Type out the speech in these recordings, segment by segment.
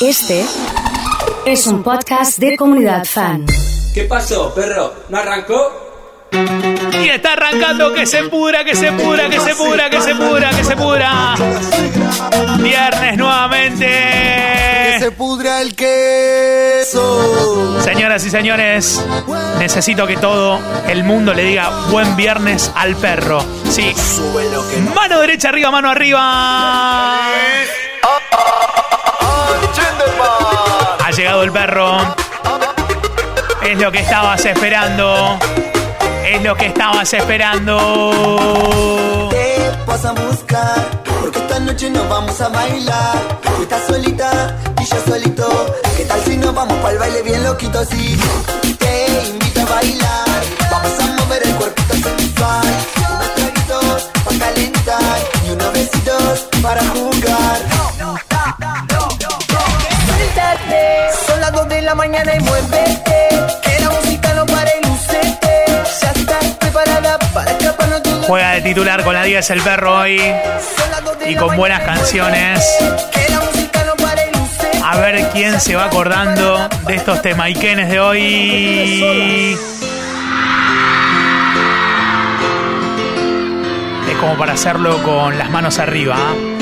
Este es un podcast de comunidad fan. ¿Qué pasó, perro? ¿No arrancó? Y está arrancando que se pura, que se pura, que se pura, que se pura, que se pura. Viernes nuevamente. Que se pudra el queso. Señoras y señores, necesito que todo el mundo le diga buen viernes al perro. Sí. Mano derecha arriba, mano arriba. Ha llegado el perro. Es lo que estabas esperando. Es lo que estabas esperando. Te vas a buscar, porque esta noche nos vamos a bailar. Tú estás solita y yo solito. ¿Qué tal si nos vamos para el baile bien loquito así? Te invito a bailar, vamos a mover el cuerpito sensual. Unos traguitos para calentar y unos besitos para jugar. La mañana y muévete. Que la música no para y lucete. Ya estás preparada para escaparnos todo. Juega de titular con la 10 el perro hoy. Y con buenas canciones. Que la música no para y lucete. A ver quién se va acordando de estos temaiquenes de hoy. Es como para hacerlo con las manos arriba. ¿ah?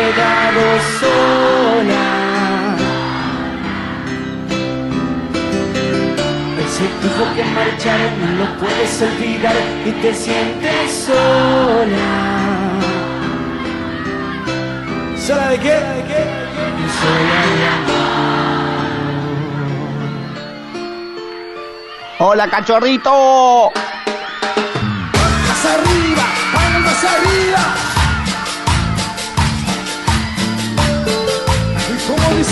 Quedado sola. Tipo que marcharon no lo puedes olvidar y te sientes sola. ¿Sola de qué? ¿De qué? Sola de Hola, cachorrito. ¡Más arriba! ¡Vamos más arriba! Y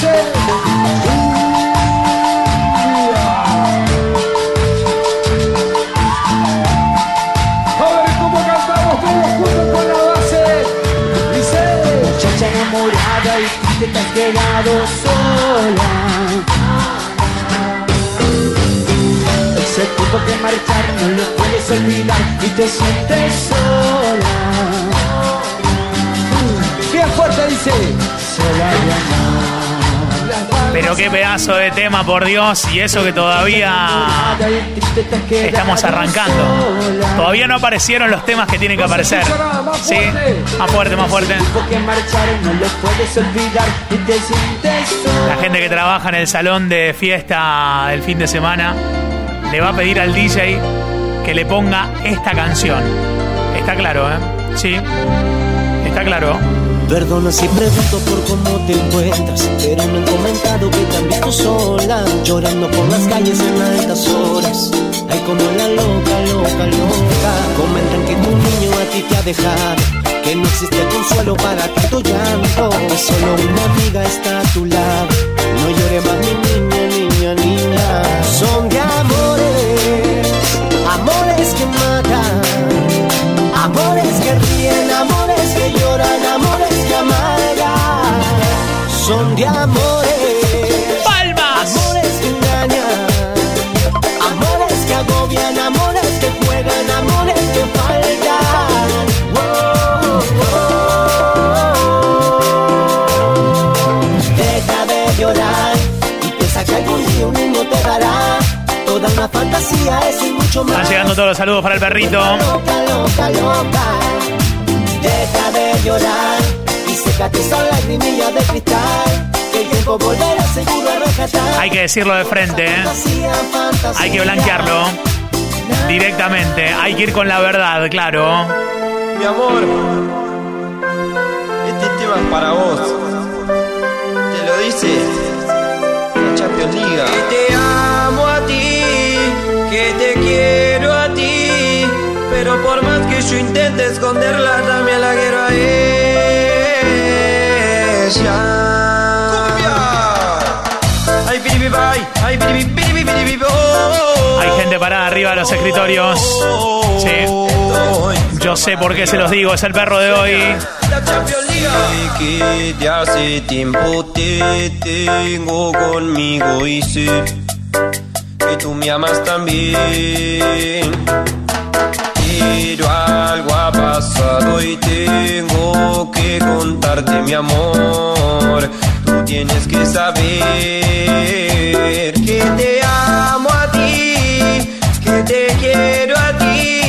triste te has quedado sola. Ese tipo que marchar no lo puedes olvidar y te sientes sola. Bien fuerte dice. Sola de amor. Pero qué pedazo de tema, por Dios. Y eso que todavía estamos arrancando. Todavía no aparecieron los temas que tienen que aparecer. Sí, más fuerte, más fuerte. La gente que trabaja en el salón de fiesta del fin de semana le va a pedir al DJ que le ponga esta canción. Está claro, ¿eh? Sí. Está claro. Perdona si pregunto por cómo te encuentras, pero me han comentado que han visto sola, llorando por las calles en altas horas. Ay, como la loca, loca, loca. Comentan que tu niño a ti te ha dejado, que no existe consuelo para tanto llanto, que solo una amiga está a tu lado. No llore más, mi niña, fantasía, eso y mucho más. Están llegando todos los saludos para el perrito. Loca, loca, loca. Deja de llorar y sécate esa lagrimilla de cristal. Que el tiempo volverá seguro a rescatar. Hay que decirlo de frente, ¿eh? Fantasía, fantasía. Hay que blanquearlo. directamente. Hay que ir con la verdad, claro. Mi amor, este tema es para vos. Te lo dice la Champions League. Intente esconderla, también la quiero a ella. Ay, bye. Ay, biribi, biribi, oh. Hay gente parada arriba de los escritorios. Sí. Yo sé por qué se los digo, es el perro de hoy. La Champions League. que de hace tiempo te tengo conmigo y sé que tú me amas también. Pero algo ha pasado y tengo que contarte mi amor. Tú tienes que saber que te amo a ti, que te quiero a ti.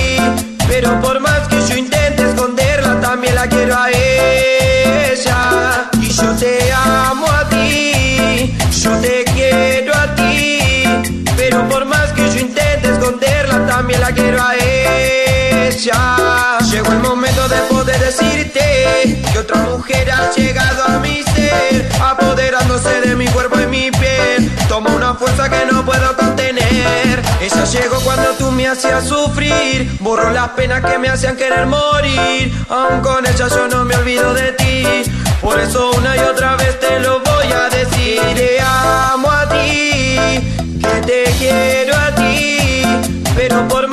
Pero por más que yo intente esconderla, también la quiero a ella. Y yo te amo a ti, yo te quiero a ti. Pero por más que yo intente esconderla, también la quiero a ella. Llegó el momento de poder decirte que otra mujer ha llegado a mi ser, apoderándose de mi cuerpo y mi piel. Toma una fuerza que no puedo contener. Ella llegó cuando tú me hacías sufrir, borró las penas que me hacían querer morir. Aún con ella yo no me olvido de ti. Por eso una y otra vez te lo voy a decir. Te amo a ti, que te quiero a ti. Pero por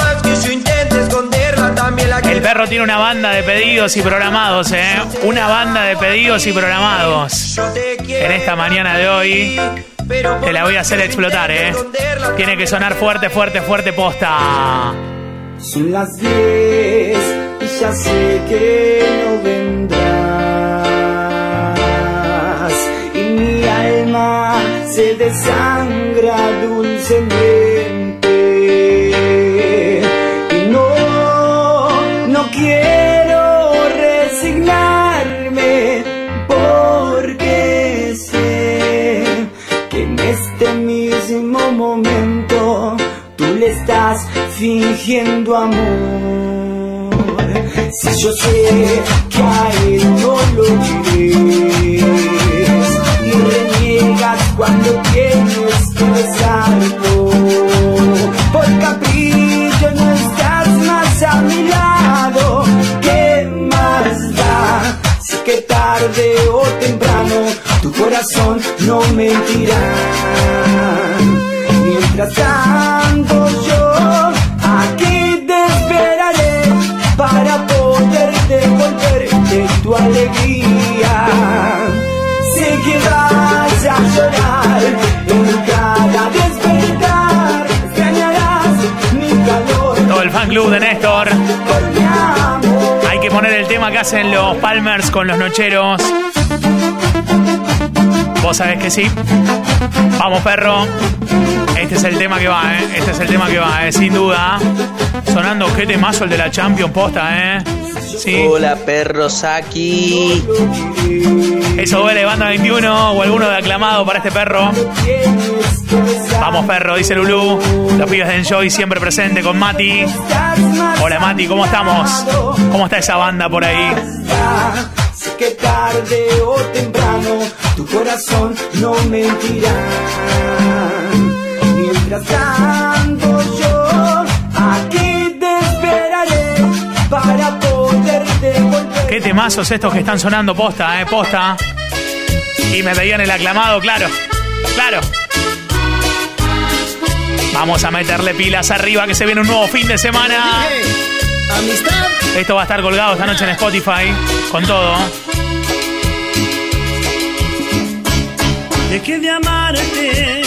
El perro tiene una banda de pedidos y programados, ¿eh? Una banda de pedidos y programados. En esta mañana de hoy te la voy a hacer explotar, ¿eh? Tiene que sonar fuerte, fuerte, fuerte posta. Son las 10 y ya sé que fingiendo amor. Si yo sé que a él no lo quieres y reniegas cuando tienes que besarlo, por capricho no estás más a mi lado. ¿Qué más da? Si que tarde o temprano tu corazón no mentirá. Mientras tanto tu alegría. Sé que vas a llorar en cada despertar, extrañarás mi calor Todo el fan club de Néstor. Hay que poner el tema que hacen los Palmers con los nocheros. Vos sabés que sí. Vamos, perro. Este es el tema que va, ¿eh? Este es el tema que va, ¿eh? Sin duda. Sonando qué temazo el de la Champion posta, ¿eh? Sí. Hola perro Saki. Eso duele, banda 21 o alguno de aclamado para este perro. Vamos, perro, dice Lulú. Los pibes de Enjoy siempre presente con Mati. Hola, Mati, ¿cómo estamos? ¿Cómo está esa banda por ahí? Sé que tarde o temprano tu corazón no mentirá. Mientras tanto yo aquí Qué temazos estos que están sonando posta, eh, posta. Y me veían el aclamado, claro, claro. Vamos a meterle pilas arriba que se viene un nuevo fin de semana. Esto va a estar colgado esta noche en Spotify con todo. Dejé de amarte,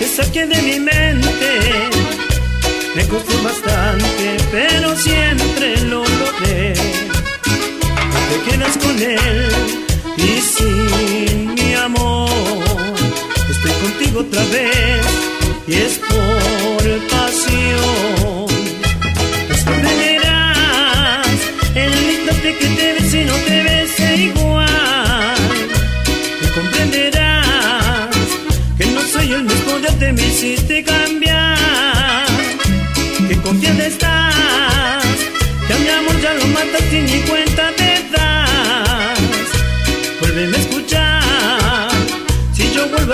te saqué de mi mente. Me costó bastante, pero siempre lo logré quedas con él y sin mi amor. Estoy contigo otra vez y es por pasión. Pues Sorprenderás el instante que te ves y no te ves igual. Y comprenderás que no soy el mismo de te me hiciste cambiar. Que confiada estás, que a mi amor ya lo mataste ni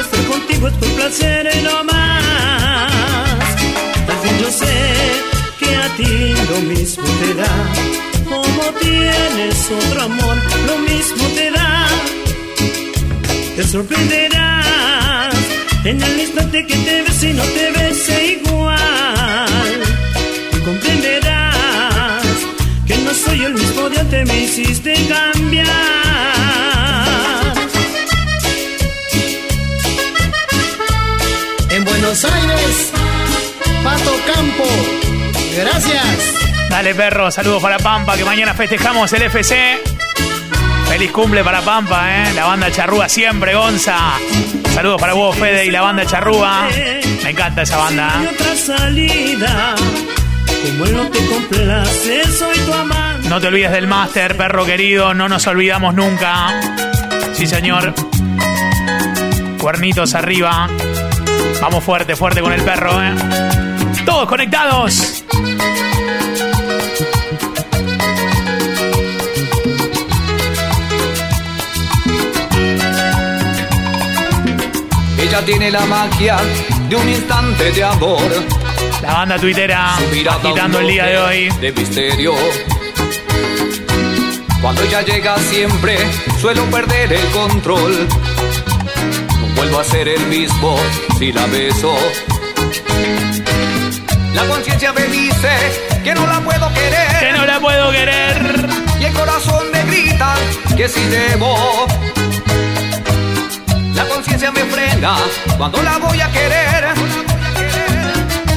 estar contigo es por placer y no más. Al fin yo sé que a ti lo mismo te da. Como tienes otro amor, lo mismo te da. Te sorprenderás en el instante que te ves y no te ves igual. Y comprenderás que no soy el mismo de antes, me hiciste cambiar. Gracias. Dale, perro, saludos para Pampa, que mañana festejamos el FC. Feliz cumple para Pampa, ¿eh? La banda Charrúa siempre, Gonza. Saludos para vos, Fede, y la banda Charrúa. Me encanta esa banda. No te olvides del máster, perro querido. No nos olvidamos nunca. Sí, señor. Cuernitos arriba. Vamos fuerte, fuerte con el perro, ¿eh? Todos conectados. Ella tiene la magia de un instante de amor. La banda tuitera agitando el día de hoy. De misterio. Cuando ella llega siempre suelo perder el control. No vuelvo a ser el mismo si la beso. La conciencia me dice que no la puedo querer. Que no la puedo querer. Y el corazón me grita que si debo. La conciencia me frena cuando la voy a querer.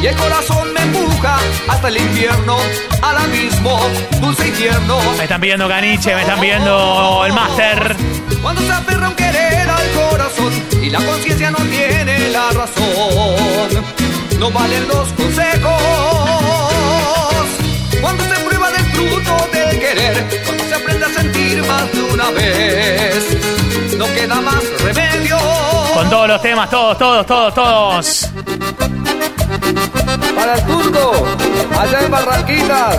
Y el corazón me empuja hasta el infierno, al abismo, dulce y tierno. Me están pidiendo caniche, me están pidiendo el máster. Cuando se aferra un querer al corazón y la conciencia no tiene la razón, no valen los consejos. Cuando se prueba del fruto del querer, cuando se aprende a sentir más de una vez, no queda más remedio. Con todos los temas, todos, todos, todos, todos. Para el turco, allá en Barranquitas.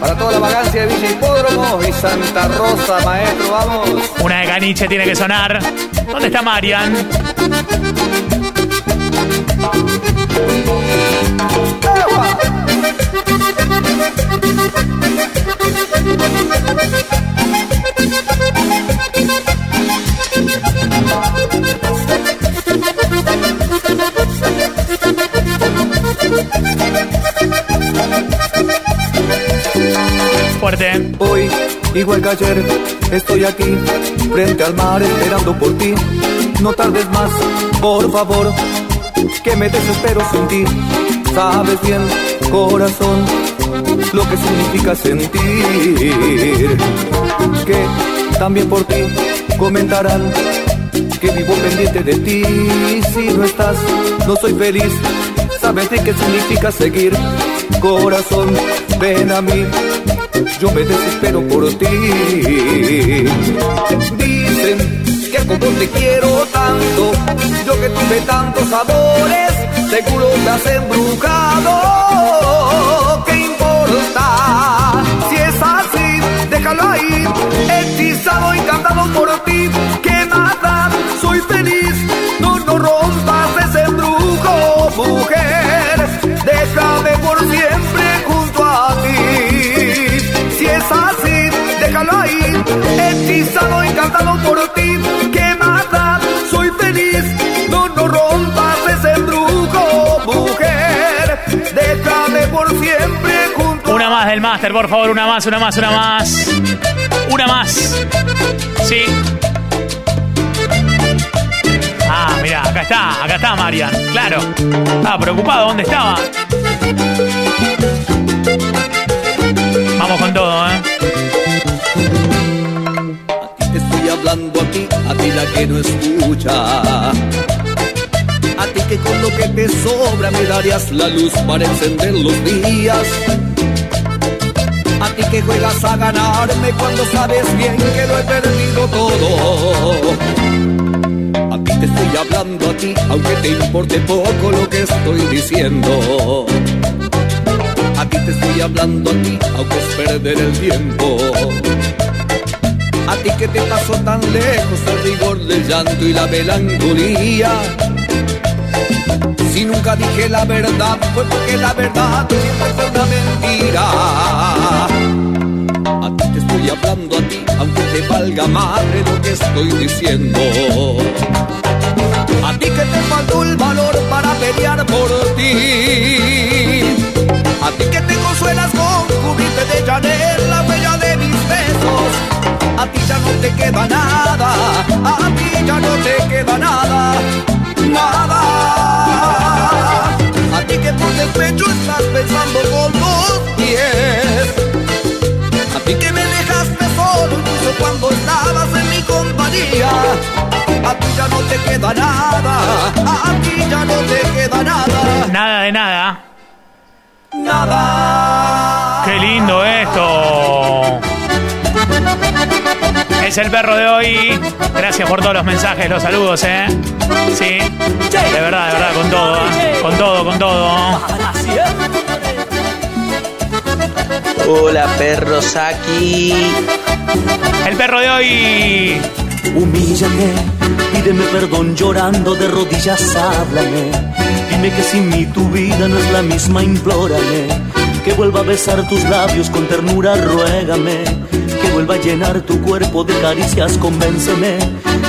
Para toda la vagancia de Villa Hipódromo y Santa Rosa, maestro, vamos. Una de caniche tiene que sonar. ¿Dónde está Marian? Hoy, igual que ayer, estoy aquí, frente al mar, esperando por ti. No tardes más, por favor, que me desespero sin ti. Sabes bien, corazón, lo que significa sentir. Que también por ti comentarán que vivo pendiente de ti. Si no estás, no soy feliz. Sabes de qué significa seguir. Corazón, ven a mí. Yo me desespero por ti. Dicen que como te quiero tanto, yo que tuve tantos amores, seguro te has embrujado. ¿Qué importa? Si es así, déjalo ahí. Hechizado, encantado por ti. ¿Qué nada? Soy feliz. No, no rompas ese embrujo, mujer. Déjame por siempre junto a ti. Si es así, déjalo ahí. Hechizado, encantado Por favor, una más, una más, una más. Una más. Sí. Ah, mira, acá está, acá está Marian. Claro. Estaba preocupado, ¿dónde estaba? Vamos con todo, ¿eh? Te estoy hablando a ti, a ti la que no escucha. A ti que con lo que te sobra me darías la luz para encender los días. A ti que juegas a ganarme cuando sabes bien que lo he perdido todo. A ti te estoy hablando a ti, aunque te importe poco lo que estoy diciendo. A ti te estoy hablando a ti, aunque es perder el tiempo. A ti que te pasó tan lejos el rigor del llanto y la melancolía. Si nunca dije la verdad, fue porque la verdad siempre fue una mentira. Valga madre lo que estoy diciendo. A ti que te faltó el valor para pelear por ti. A ti que te consuelas con cubrirte de Chanel la huella de mis besos. A ti ya no te queda nada, a ti ya no te queda nada, nada. A ti que por despecho estás pensando con los pies. A ti que me cuando estabas en mi compañía. A ti ya no te queda nada, a ti ya no te queda nada. Nada de nada. Nada. Qué lindo esto. Es el perro de hoy. Gracias por todos los mensajes, los saludos, ¿eh? Sí. De verdad, de verdad, con todo. ¿eh? Con todo, con todo. Hola, perros aquí. El perro de hoy. Humíllate, pídeme perdón llorando de rodillas, háblame. Dime que sin mí tu vida no es la misma, implórame. Que vuelva a besar tus labios con ternura, ruégame. Que vuelva a llenar tu cuerpo de caricias, convénceme.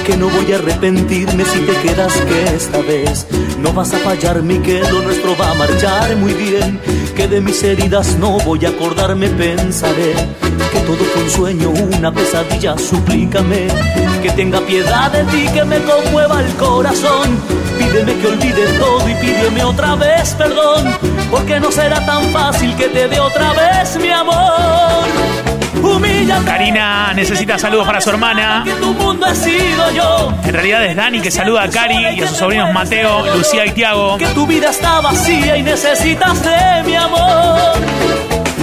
Que no voy a arrepentirme si te quedas, que esta vez no vas a fallarme y que lo nuestro va a marchar muy bien. Que de mis heridas no voy a acordarme, pensaré que todo fue un sueño, una pesadilla, suplícame que tenga piedad de ti, que me conmueva el corazón. Pídeme que olvide todo y pídeme otra vez perdón, porque no será tan fácil que te dé otra vez mi amor. Karina necesita saludos para su hermana. En realidad es Dani que saluda a Cari y a sus sobrinos Mateo, Lucía y Tiago. Que tu vida está vacía y necesitas de mi amor.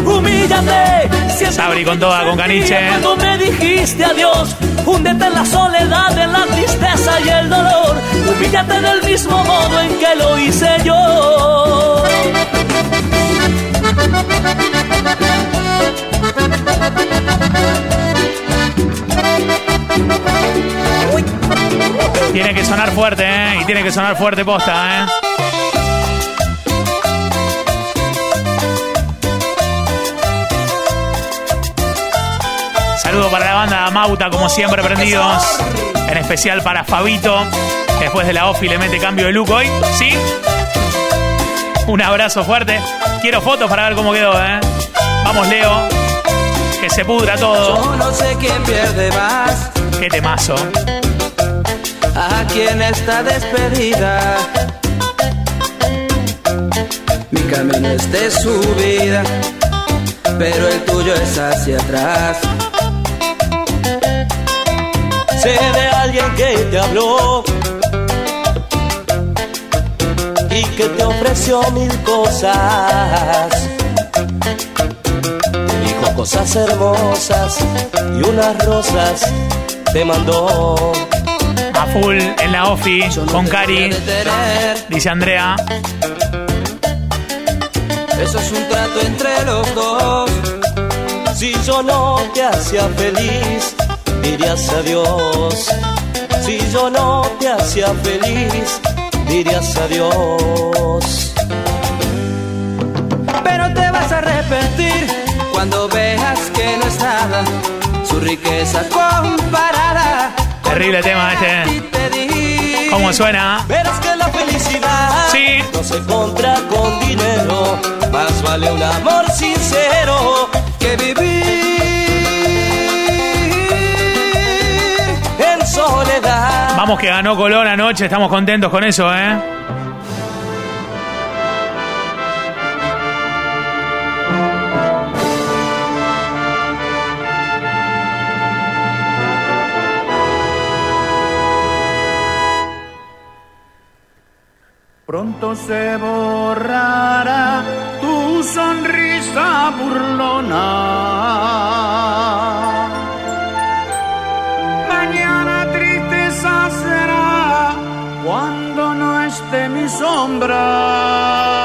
Humíllate. Sabri con toda, con caniche. Cuando me dijiste adiós, húndete en la soledad, en la tristeza y el dolor. Humíllate del mismo modo en que lo hice yo. Tiene que sonar fuerte, ¿eh? Y tiene que sonar fuerte posta, ¿eh? Saludo para la banda Mauta, como siempre, prendidos. En especial para Fabito, después de la OFI le mete cambio de look hoy. ¿Sí? Un abrazo fuerte. Quiero fotos para ver cómo quedó, ¿eh? Vamos, Leo. Que se pudra todo. Yo no sé quién pierde más. Qué temazo. Aquí en esta despedida. Mi camino es de subida, pero el tuyo es hacia atrás. Sé de alguien que te habló y que te ofreció mil cosas. Cosas hermosas y unas rosas te mandó. A full en la OFI con Cari. Dice Andrea. Eso es un trato entre los dos. Si yo no te hacía feliz, dirías adiós. Si yo no te hacía feliz, dirías adiós. Pero te vas a arrepentir cuando veas que no es nada su riqueza comparada. Terrible tema este. ¿Cómo suena? Verás que la felicidad Sí. no se compra con dinero. Más vale un amor sincero Que vivir en soledad. Vamos que ganó Colón anoche, estamos contentos con eso, ¿eh? Pronto se borrará tu sonrisa burlona. Mañana tristeza será cuando no esté mi sombra.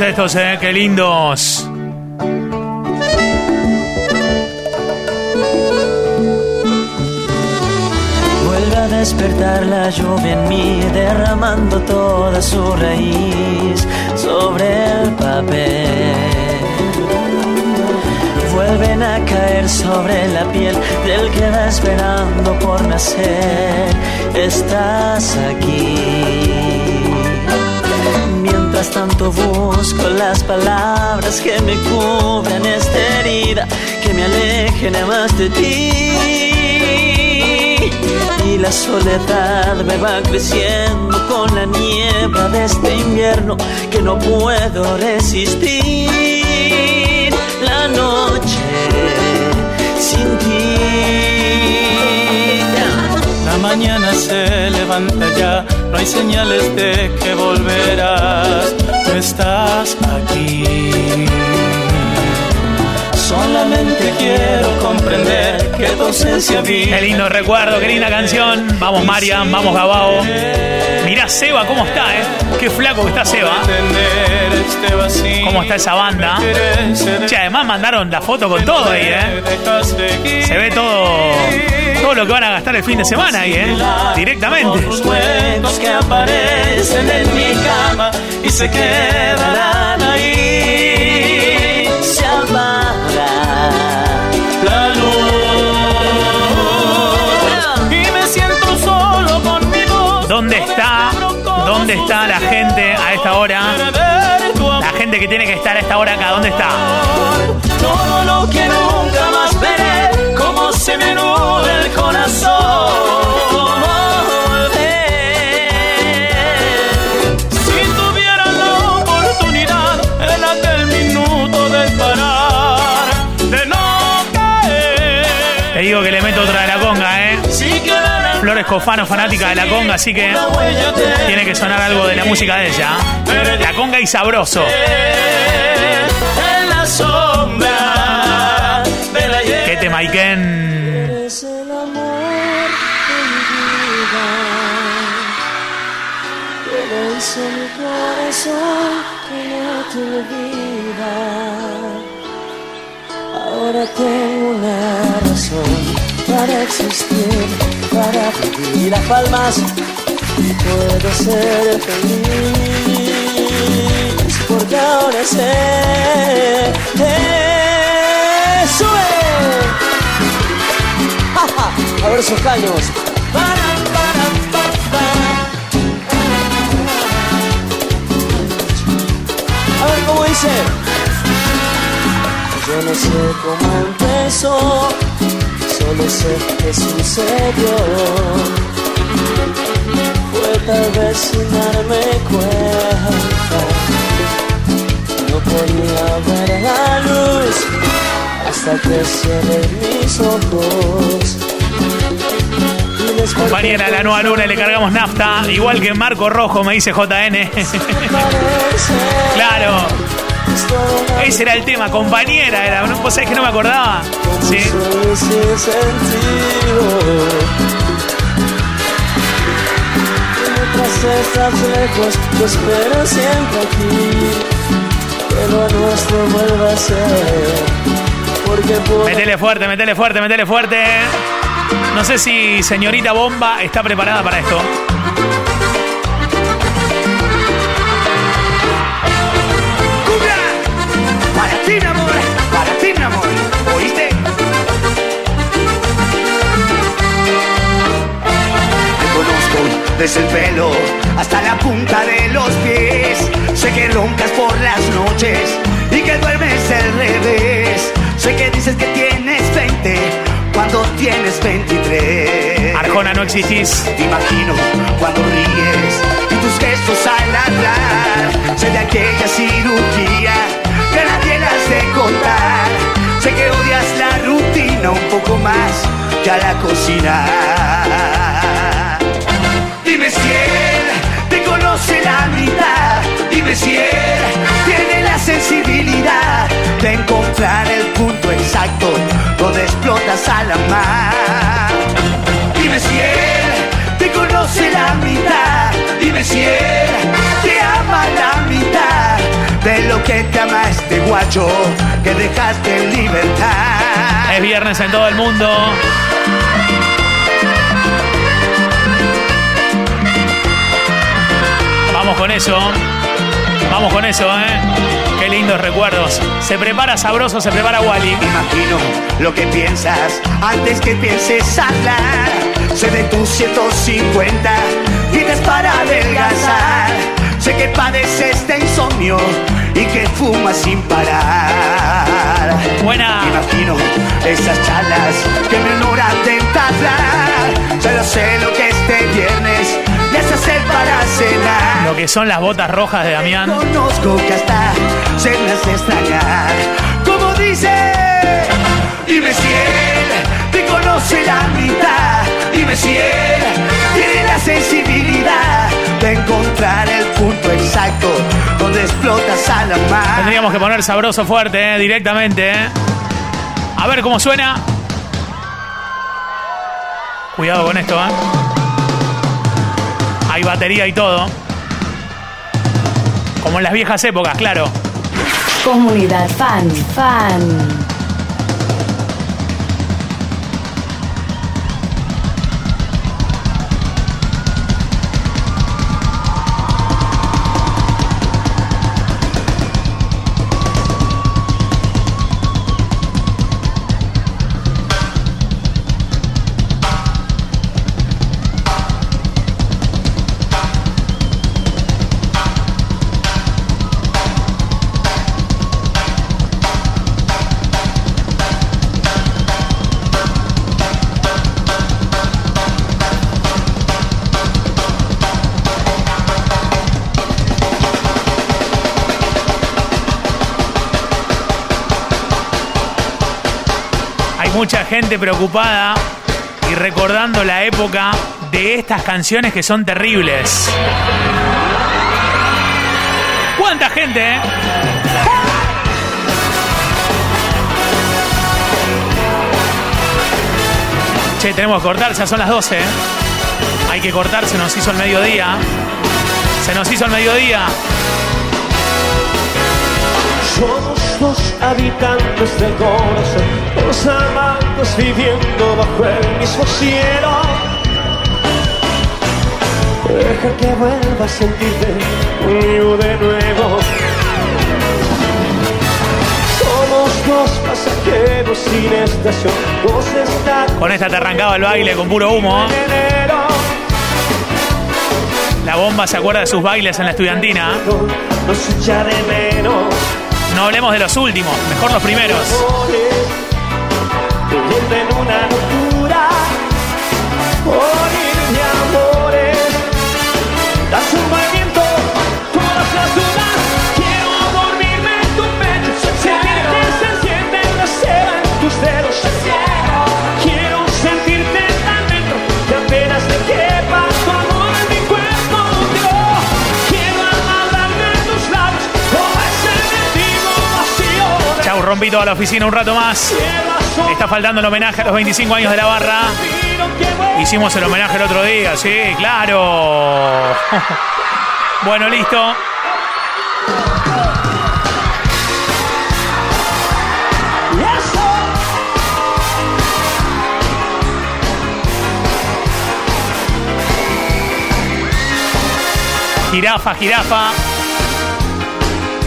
Estos, eh. Qué lindos. Vuelve a despertar la lluvia en mí, derramando toda su raíz sobre el papel. Vuelven a caer sobre la piel del que va esperando por nacer. Estás aquí. Tanto busco las palabras que me cubran esta herida, que me alejen más de ti. Y la soledad me va creciendo con la niebla de este invierno que no puedo resistir. La noche sin ti. La mañana se levanta ya, no hay señales de que volverás. Tú estás aquí. Solamente quiero comprender que tu ausencia vive. Qué lindo recuerdo, qué linda canción. Vamos, Marian, vamos, Gabao. Mirá Seba cómo está, ¿eh? Qué flaco que está Seba. este Cómo está esa banda. Che, además mandaron la foto con todo ahí, ¿eh? Se ve todo, todo lo que van a gastar el fin de semana ahí, ¿eh? Directamente. Los huecos que aparecen en mi cama y se quedarán ahí. Se apaga la luz y me siento solo con mi voz. ¿Dónde está? ¿Dónde está la gente a esta hora? La gente que tiene que estar a esta hora acá, ¿dónde está? Todo lo que nunca más veré, como se me nubla el corazón. Si tuviera la oportunidad en aquel minuto de parar, de no caer. Te digo que le meto otra de la conga, ¿eh? Flores Cofano, fanática de la conga, así que tiene que sonar algo de la música de ella. La conga y sabroso. en la sombra ¿Qué te Maiken? Es el amor de mi vida. Que mi corazón que no olvida. Ahora tengo una razón para existir, para vivir a palmas. Y puedo ser feliz porque ahora sé. ¡Eh! ¡Sube! A ver esos caños. A ver cómo dice. Yo no sé cómo empezó, solo sé que sucedió. Fue tal vez sin darme cuenta. No podía ver la luz hasta que cerré mis ojos. Compañera, la nueva luna le cargamos nafta, igual que Marco Rojo, me dice JN. claro. Ese era el tema, compañera era. ¿no? ¿Vos sabés que no me acordaba? Sí. Estás lejos, yo espero siempre aquí. Que lo nuestro vuelva a ser. Metele fuerte, metele fuerte, metele fuerte. No sé si señorita Bomba está preparada para esto. Para ti, mi amor, para ti, mi amor. ¿Oíste? Te conozco desde el pelo hasta la punta de los pies. Sé que roncas por las noches y que duermes al revés. Sé que dices que tienes 20 cuando tienes 23. Arjona, no existís. Te imagino cuando ríes y tus gestos al hablar. Sé de aquella cirugía que nadie las de contar. Sé que odias la rutina un poco más que a la cocina. Dime si él te conoce la mitad. Dime si él tiene sensibilidad de encontrar el punto exacto donde explotas a la mar. Dime si él te conoce la mitad, dime si él te ama la mitad de lo que te ama este guacho que dejaste en libertad. Es viernes en todo el mundo. Vamos con eso. Vamos con eso, ¿eh? Lindos recuerdos. Se prepara sabroso, se prepara Wally. Imagino lo que piensas antes que pienses hablar. Sé de tus 150 tienes para adelgazar. Sé que padeces de insomnio y que fumas sin parar. Buena. Imagino esas charlas que me honoran de entablar. Solo sé lo que este viernes hacer para cenar. Lo que son las botas rojas de Damián. Conozco que hasta se hace extrañar. Como dice, dime si él te conoce la mitad. Dime si él tiene la sensibilidad de encontrar el punto exacto donde explotas a la mar. Tendríamos que poner sabroso fuerte, ¿eh? directamente. ¿eh? A ver cómo suena. Cuidado con esto, ¿eh? Hay batería y todo. Como en las viejas épocas, claro. Comunidad fan, fan. Preocupada y recordando la época de estas canciones que son terribles. ¿Cuánta gente, eh? Che, tenemos que cortar, ya son las 12. ¿eh? Hay que cortar, se nos hizo el mediodía. Se nos hizo el mediodía. Somos dos habitantes del corazón, dos amantes viviendo bajo el mismo cielo. Deja que vuelva a sentirte conmigo de nuevo. Somos dos pasajeros sin estación, dos Con esta te arrancaba el baile con puro humo. enero. La bomba se acuerda de sus bailes en la estudiantina. Nos echa de menos. No hablemos de los últimos, mejor los primeros. Rompí toda la oficina un rato más. Está faltando el homenaje a los 25 años de la barra. Hicimos el homenaje el otro día, sí, claro. Bueno, listo. Jirafa, jirafa.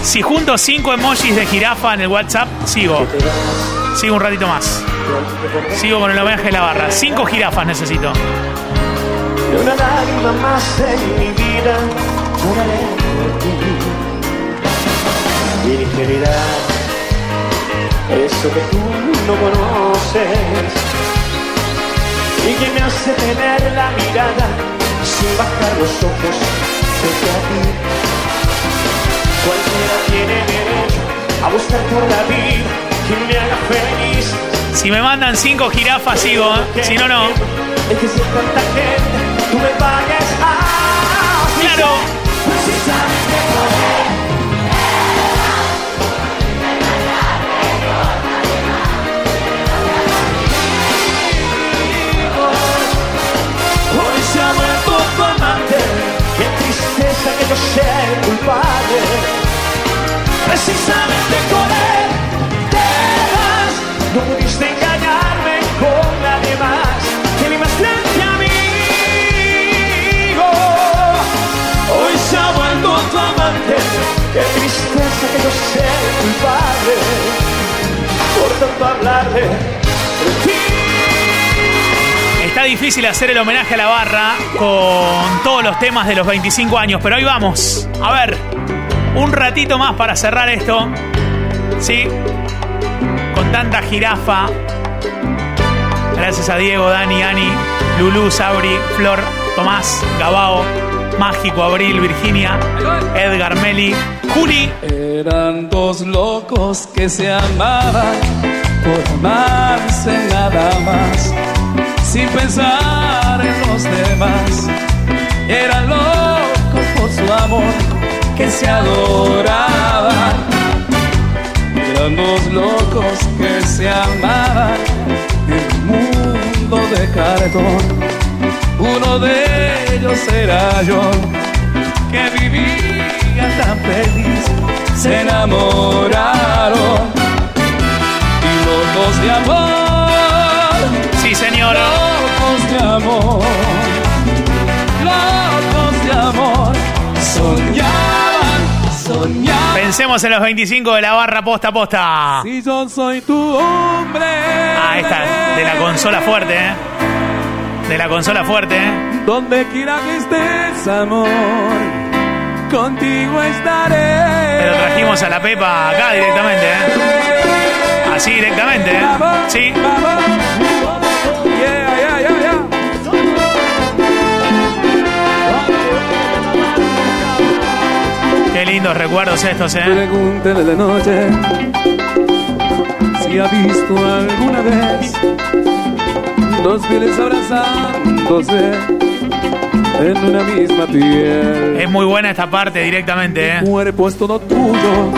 Si junto cinco emojis de jirafa en el WhatsApp, sigo. Sigo un ratito más. Sigo con el homenaje de la barra. Cinco jirafas necesito. Una lágrima más en mi vida lloraré por ti. Eso que tú no conoces y que me hace tener la mirada sin bajar los ojos frente a ti. Cualquiera tiene derecho a buscar por la vida quien me haga feliz. Si me mandan cinco jirafas, sigo, ¿eh? si no, no. Es que si es tanta gente, tú me pagues a. Ah, ¡Claro! Qué tristeza que yo sea el culpable precisamente con él te vas. No pudiste engañarme con nadie más. Que ni más frente amigo. Hoy se ha vuelto tu amante. Qué tristeza que yo sea el culpable por tanto hablarle. Está difícil hacer el homenaje a la barra con todos los temas de los 25 años, pero ahí vamos. A ver, un ratito más para cerrar esto. ¿Sí? Con tanta jirafa. Gracias a Diego, Dani, Ani, Lulú, Sabri, Flor, Tomás, Gabao, Mágico, Abril, Virginia, Edgar, Meli, Juli. Eran dos locos que se amaban por amarse nada más, sin pensar en los demás. Eran locos por su amor que se adoraban. Eran dos locos que se amaban en un mundo de cartón. Uno de ellos era yo, que vivía tan feliz. Se enamoraron y locos de amor. Sí, señor. Locos de amor. Locos de amor. Soñaban, soñaban. Pensemos en los 25 de la barra posta a posta. Si yo soy tu hombre. Ah, esta, de la consola fuerte, ¿eh? De la consola fuerte, ¿eh? Donde quiera que estés, amor, contigo estaré. Pero trajimos a la Pepa acá directamente, ¿eh? Así directamente, ¿eh? Sí. Qué lindos recuerdos estos, ¿eh? Pregúntele de noche si ha visto alguna vez dos pieles abrazándose en una misma piel. Es muy buena esta parte directamente, ¿eh? Tu cuerpo es todo tuyo,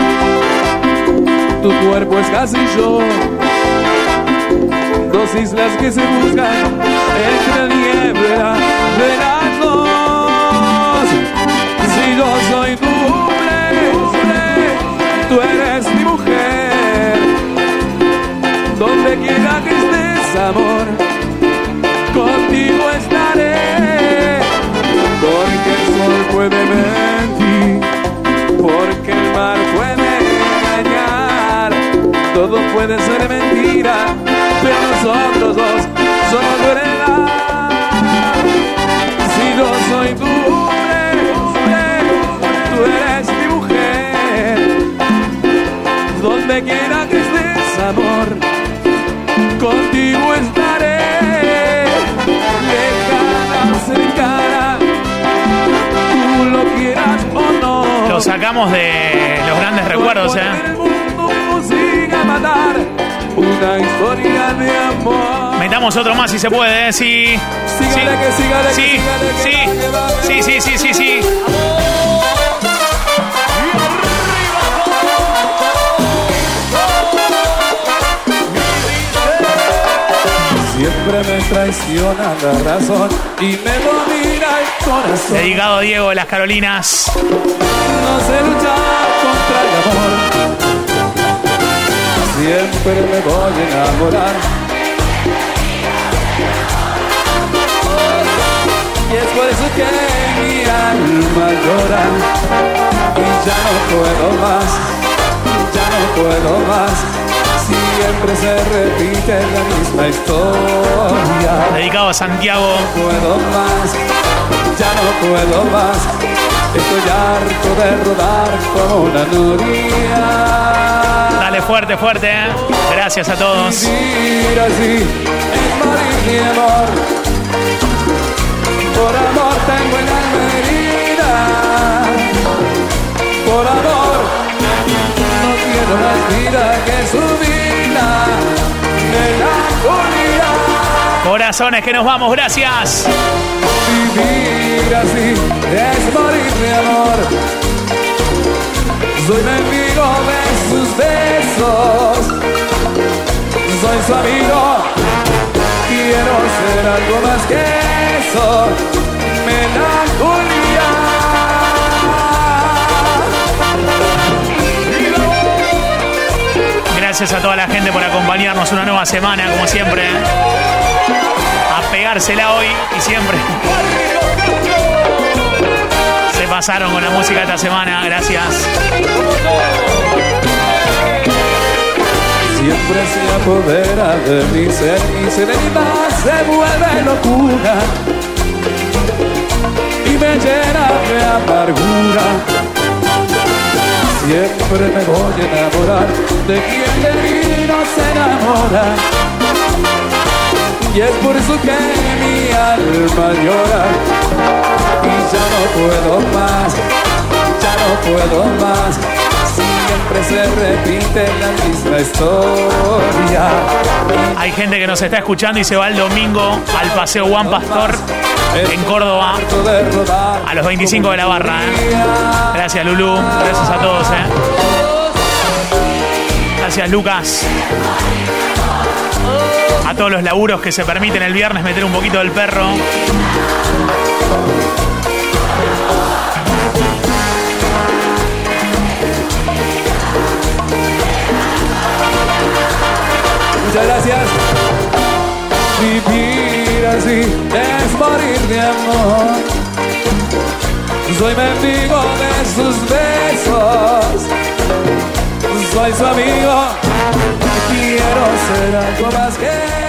tu cuerpo es casi yo. Dos islas que se buscan entre la niebla de las dos. Si yo soy tu contigo estaré. Porque el sol puede mentir, porque el mar puede engañar. Todo puede ser mentira, pero nosotros dos somos verdad. Si yo soy tu hombre, tú eres mi mujer. Donde quiera que estés, amor, contigo estaré. Lejana, cercana, tú lo quieras o no. Lo sacamos de los grandes recuerdos, ¿eh? El mundo siga a matar una historia de amor. Metamos otro más si se puede, ¿eh? Sí. Sígale que sígale que Sí, sígale que sí, va, que sí, va. sí, sí, sí, sí. Siempre me traiciona la razón y me domina el corazón. Dedicado a Diego de las Carolinas. No sé luchar contra el amor. Siempre me voy a enamorar. Y es por eso que mi alma llora. Y ya no puedo más, ya no puedo más. Siempre se repite la misma historia. Dedicado a Santiago. No puedo más, ya no puedo más. Estoy harto de rodar como una noria. Dale fuerte, fuerte, ¿eh? Gracias a todos. Vivir así amor. Por amor tengo el alma herida. Por amor no quiero más vida que su Corazones que nos vamos, gracias. Vivir así es morir mi amor. Soy enemigo de sus besos. Soy su amigo. Quiero ser algo más que eso. Melancolía. Gracias a toda la gente por acompañarnos una nueva semana, como siempre. A pegársela hoy y siempre. Se pasaron con la música esta semana, gracias. Siempre se apodera de mi ser y serenidad se vuelve locura y me llena de amargura. Siempre me voy a enamorar de quien de mí no se enamora. Y es por eso que mi alma llora y ya no puedo más, ya no puedo más siempre se repite la misma historia. Hay gente que nos está escuchando y se va el domingo al Paseo Juan Pastor en Córdoba a los 25 de la barra. ¿eh? Gracias Lulu, gracias a todos. ¿eh? Gracias Lucas. A todos los laburos que se permiten el viernes meter un poquito del perro. Muchas gracias. Vivir así es morir de amor. Soy mendigo de sus besos. Soy su amigo. Quiero ser algo más que